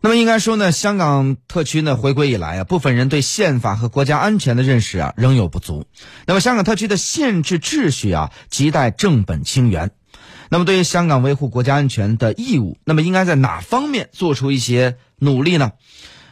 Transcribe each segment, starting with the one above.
那么应该说呢，香港特区呢回归以来啊，部分人对宪法和国家安全的认识啊仍有不足。那么香港特区的宪制秩序啊，亟待正本清源。那么对于香港维护国家安全的义务，那么应该在哪方面做出一些努力呢？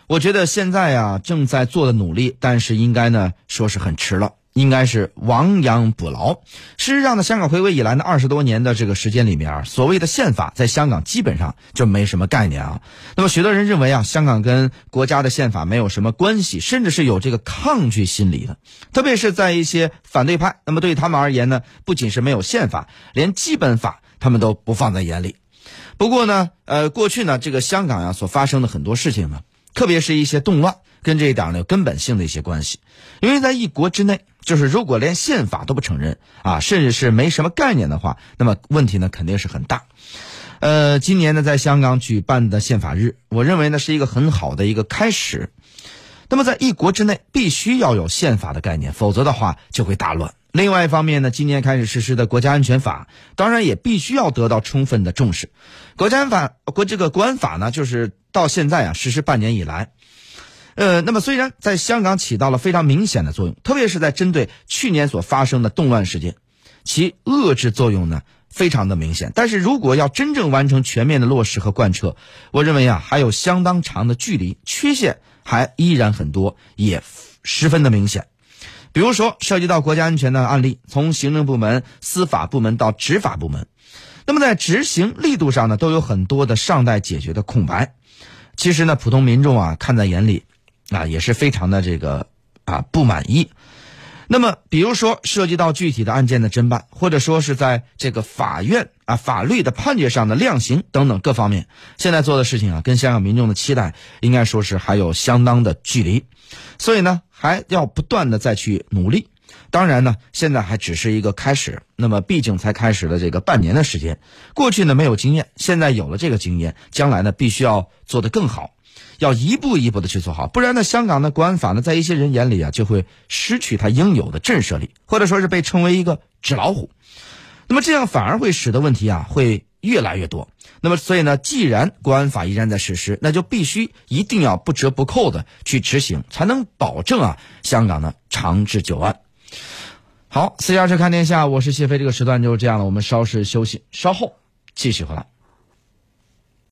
我觉得现在啊正在做的努力，但是应该呢说是很迟了。应该是亡羊补牢。事实上呢，香港回归以来呢，二十多年的这个时间里面啊，所谓的宪法在香港基本上就没什么概念啊。那么许多人认为啊，香港跟国家的宪法没有什么关系，甚至是有这个抗拒心理的。特别是在一些反对派，那么对他们而言呢，不仅是没有宪法，连基本法他们都不放在眼里。不过呢，呃，过去呢，这个香港呀所发生的很多事情呢，特别是一些动乱，跟这一点呢有根本性的一些关系，因为在一国之内。就是如果连宪法都不承认啊，甚至是没什么概念的话，那么问题呢肯定是很大。呃，今年呢在香港举办的宪法日，我认为呢是一个很好的一个开始。那么在一国之内，必须要有宪法的概念，否则的话就会大乱。另外一方面呢，今年开始实施的国家安全法，当然也必须要得到充分的重视。国家安法国这个国安法呢，就是到现在啊实施半年以来。呃，那么虽然在香港起到了非常明显的作用，特别是在针对去年所发生的动乱事件，其遏制作用呢非常的明显。但是如果要真正完成全面的落实和贯彻，我认为啊还有相当长的距离，缺陷还依然很多，也十分的明显。比如说涉及到国家安全的案例，从行政部门、司法部门到执法部门，那么在执行力度上呢，都有很多的尚待解决的空白。其实呢，普通民众啊看在眼里。啊，也是非常的这个啊不满意。那么，比如说涉及到具体的案件的侦办，或者说是在这个法院啊法律的判决上的量刑等等各方面，现在做的事情啊，跟香港民众的期待应该说是还有相当的距离。所以呢，还要不断的再去努力。当然呢，现在还只是一个开始。那么，毕竟才开始了这个半年的时间，过去呢没有经验，现在有了这个经验，将来呢必须要做得更好。要一步一步的去做好，不然呢，香港的国安法呢，在一些人眼里啊，就会失去它应有的震慑力，或者说是被称为一个纸老虎。那么这样反而会使得问题啊，会越来越多。那么所以呢，既然国安法依然在实施，那就必须一定要不折不扣的去执行，才能保证啊，香港的长治久安。好，私家车看天下，我是谢飞，这个时段就是这样了，我们稍事休息，稍后继续回来。